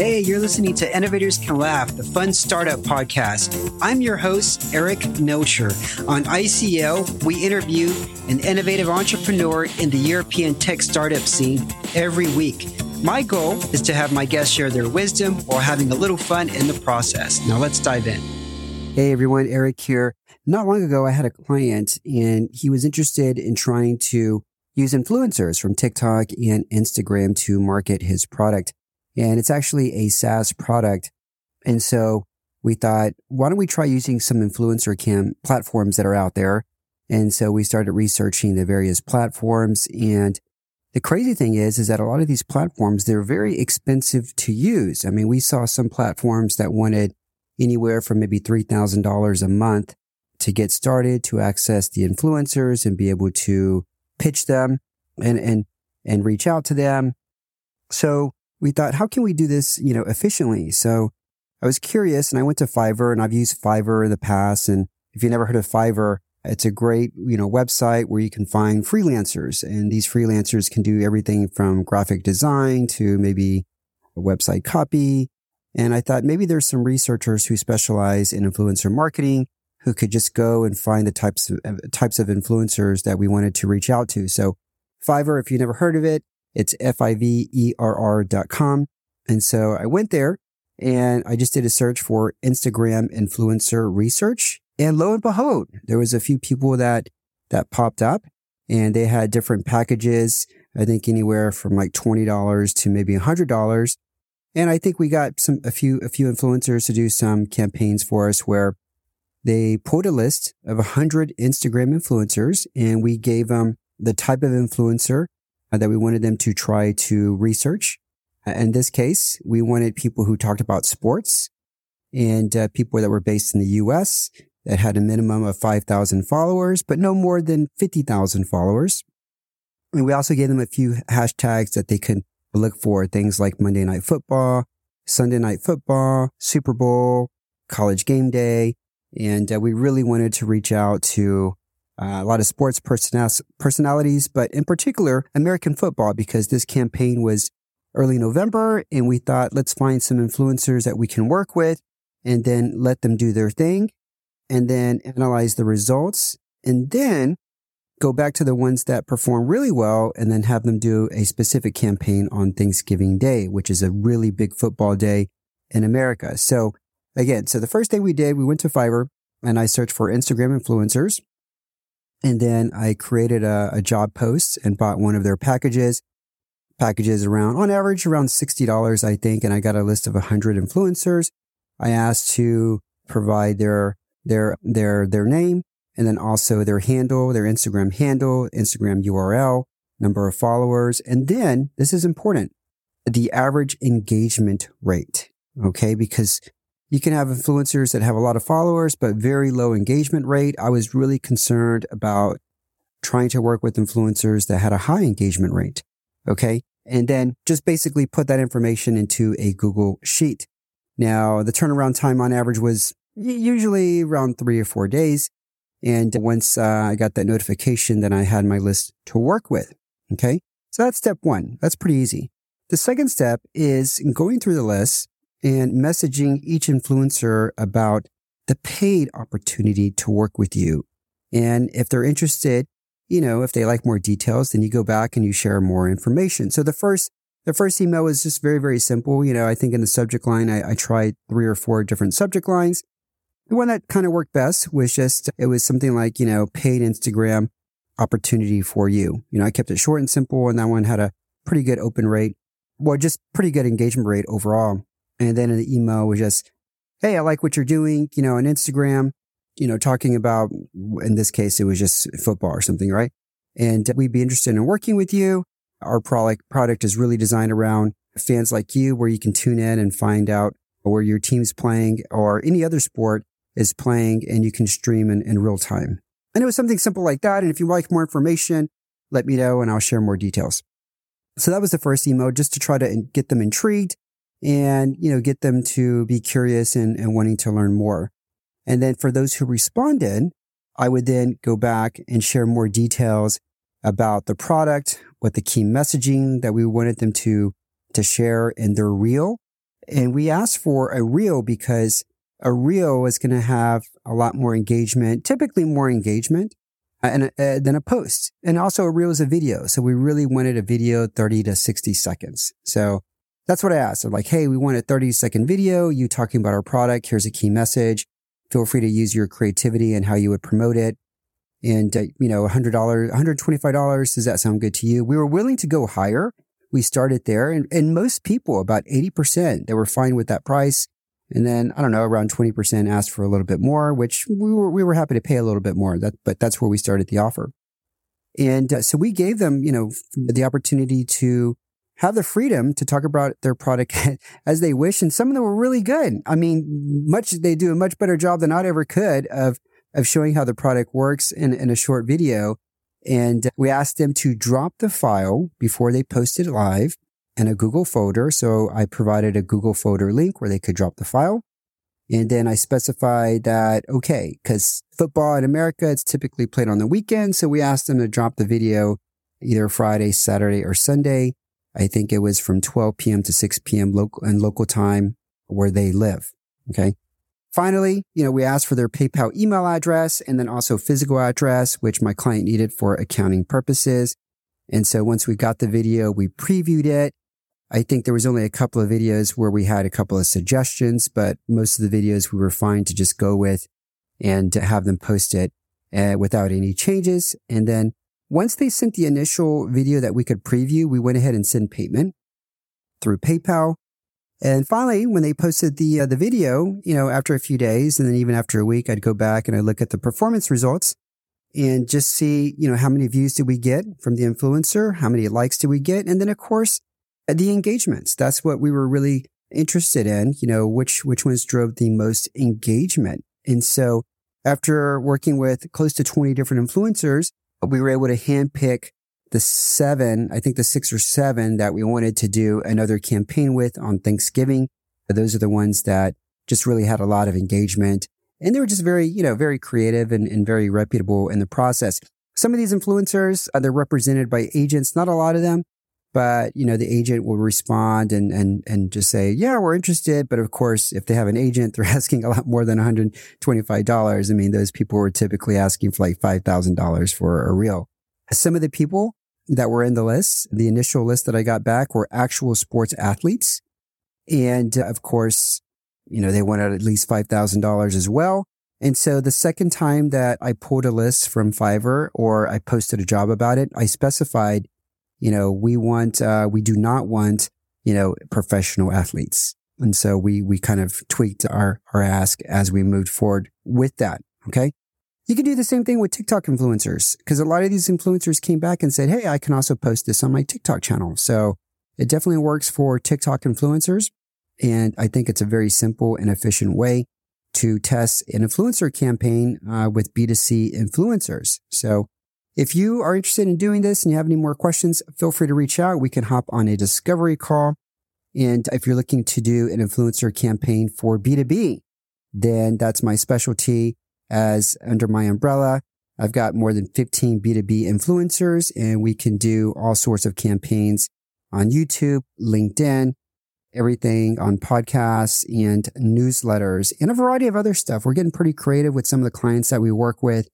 Hey, you're listening to Innovators Can Laugh, the fun startup podcast. I'm your host, Eric Melchor. On ICL, we interview an innovative entrepreneur in the European tech startup scene every week. My goal is to have my guests share their wisdom while having a little fun in the process. Now let's dive in. Hey everyone, Eric here. Not long ago, I had a client and he was interested in trying to use influencers from TikTok and Instagram to market his product. And it's actually a SaaS product. And so we thought, why don't we try using some influencer cam platforms that are out there? And so we started researching the various platforms. And the crazy thing is, is that a lot of these platforms, they're very expensive to use. I mean, we saw some platforms that wanted anywhere from maybe $3,000 a month to get started, to access the influencers and be able to pitch them and, and, and reach out to them. So we thought, how can we do this, you know, efficiently? So I was curious and I went to Fiverr and I've used Fiverr in the past. And if you've never heard of Fiverr, it's a great, you know, website where you can find freelancers and these freelancers can do everything from graphic design to maybe a website copy. And I thought maybe there's some researchers who specialize in influencer marketing who could just go and find the types of types of influencers that we wanted to reach out to. So Fiverr, if you never heard of it, it's F-I-V-E-R-R dot com. And so I went there and I just did a search for Instagram influencer research. And lo and behold, there was a few people that, that popped up and they had different packages. I think anywhere from like $20 to maybe $100. And I think we got some, a few, a few influencers to do some campaigns for us where they pulled a list of 100 Instagram influencers and we gave them the type of influencer uh, that we wanted them to try to research. Uh, in this case, we wanted people who talked about sports and uh, people that were based in the US that had a minimum of 5,000 followers, but no more than 50,000 followers. And we also gave them a few hashtags that they could look for things like Monday Night Football, Sunday Night Football, Super Bowl, College Game Day, and uh, we really wanted to reach out to uh, a lot of sports personalities, but in particular, American football, because this campaign was early November. And we thought, let's find some influencers that we can work with and then let them do their thing and then analyze the results and then go back to the ones that perform really well and then have them do a specific campaign on Thanksgiving Day, which is a really big football day in America. So again, so the first thing we did, we went to Fiverr and I searched for Instagram influencers. And then I created a, a job post and bought one of their packages. Packages around, on average, around $60, I think. And I got a list of 100 influencers. I asked to provide their, their, their, their name and then also their handle, their Instagram handle, Instagram URL, number of followers. And then this is important, the average engagement rate. Okay. Because you can have influencers that have a lot of followers, but very low engagement rate. I was really concerned about trying to work with influencers that had a high engagement rate. Okay. And then just basically put that information into a Google sheet. Now the turnaround time on average was usually around three or four days. And once uh, I got that notification, then I had my list to work with. Okay. So that's step one. That's pretty easy. The second step is going through the list and messaging each influencer about the paid opportunity to work with you. And if they're interested, you know, if they like more details, then you go back and you share more information. So the first, the first email was just very, very simple. You know, I think in the subject line, I, I tried three or four different subject lines. The one that kind of worked best was just, it was something like, you know, paid Instagram opportunity for you. You know, I kept it short and simple and that one had a pretty good open rate. Well, just pretty good engagement rate overall. And then the email was just, Hey, I like what you're doing, you know, on Instagram, you know, talking about, in this case, it was just football or something, right? And we'd be interested in working with you. Our product product is really designed around fans like you, where you can tune in and find out where your team's playing or any other sport is playing and you can stream in, in real time. And it was something simple like that. And if you like more information, let me know and I'll share more details. So that was the first email just to try to get them intrigued and, you know, get them to be curious and, and wanting to learn more. And then for those who responded, I would then go back and share more details about the product, what the key messaging that we wanted them to, to share in their reel. And we asked for a reel because a reel is going to have a lot more engagement, typically more engagement uh, and, uh, than a post. And also a reel is a video. So we really wanted a video 30 to 60 seconds. So that's what I asked. I'm like, Hey, we want a 30 second video. You talking about our product. Here's a key message. Feel free to use your creativity and how you would promote it. And, uh, you know, $100, $125. Does that sound good to you? We were willing to go higher. We started there and, and most people, about 80%, they were fine with that price. And then I don't know, around 20% asked for a little bit more, which we were, we were happy to pay a little bit more. That, but that's where we started the offer. And uh, so we gave them, you know, the opportunity to have the freedom to talk about their product as they wish. And some of them were really good. I mean, much, they do a much better job than I ever could of, of showing how the product works in, in a short video. And uh, we asked them to drop the file before they posted live in a Google folder. So I provided a Google folder link where they could drop the file. And then I specified that, okay, because football in America, it's typically played on the weekend. So we asked them to drop the video either Friday, Saturday, or Sunday. I think it was from 12 p.m. to 6 p.m. local and local time where they live. Okay. Finally, you know, we asked for their PayPal email address and then also physical address, which my client needed for accounting purposes. And so once we got the video, we previewed it. I think there was only a couple of videos where we had a couple of suggestions, but most of the videos we were fine to just go with and to have them post it uh, without any changes. And then once they sent the initial video that we could preview, we went ahead and sent payment through PayPal. And finally, when they posted the uh, the video, you know, after a few days and then even after a week, I'd go back and I look at the performance results and just see, you know, how many views did we get from the influencer? How many likes did we get? And then of course, uh, the engagements. That's what we were really interested in, you know, which which ones drove the most engagement. And so after working with close to 20 different influencers, we were able to handpick the seven, I think the six or seven that we wanted to do another campaign with on Thanksgiving. Those are the ones that just really had a lot of engagement and they were just very, you know, very creative and, and very reputable in the process. Some of these influencers, uh, they're represented by agents, not a lot of them, but you know, the agent will respond and, and, and just say, yeah, we're interested. But of course, if they have an agent, they're asking a lot more than $125. I mean, those people were typically asking for like $5,000 for a reel. Some of the people that were in the list, the initial list that I got back were actual sports athletes. And of course, you know, they wanted at least $5,000 as well. And so the second time that I pulled a list from Fiverr or I posted a job about it, I specified, you know, we want, uh, we do not want, you know, professional athletes. And so we, we kind of tweaked our, our ask as we moved forward with that. Okay. You can do the same thing with TikTok influencers because a lot of these influencers came back and said, Hey, I can also post this on my TikTok channel. So it definitely works for TikTok influencers. And I think it's a very simple and efficient way to test an influencer campaign uh, with B2C influencers. So if you are interested in doing this and you have any more questions, feel free to reach out. We can hop on a discovery call. And if you're looking to do an influencer campaign for B2B, then that's my specialty as under my umbrella. I've got more than 15 B2B influencers and we can do all sorts of campaigns on YouTube, LinkedIn, everything on podcasts and newsletters and a variety of other stuff. We're getting pretty creative with some of the clients that we work with.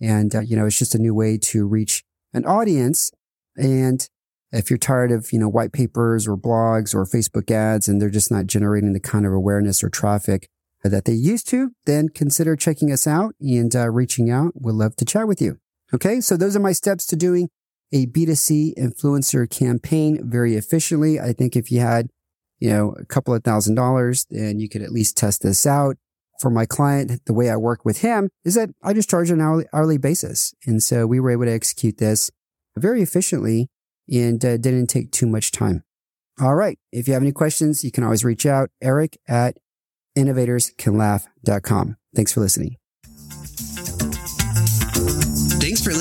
And, uh, you know, it's just a new way to reach an audience. And if you're tired of, you know, white papers or blogs or Facebook ads and they're just not generating the kind of awareness or traffic that they used to, then consider checking us out and uh, reaching out. We'd love to chat with you. Okay. So those are my steps to doing a B2C influencer campaign very efficiently. I think if you had, you know, a couple of thousand dollars, then you could at least test this out. For my client, the way I work with him is that I just charge an hourly, hourly basis. And so we were able to execute this very efficiently and uh, didn't take too much time. All right. If you have any questions, you can always reach out, Eric at innovatorscanlaugh.com. Thanks for listening.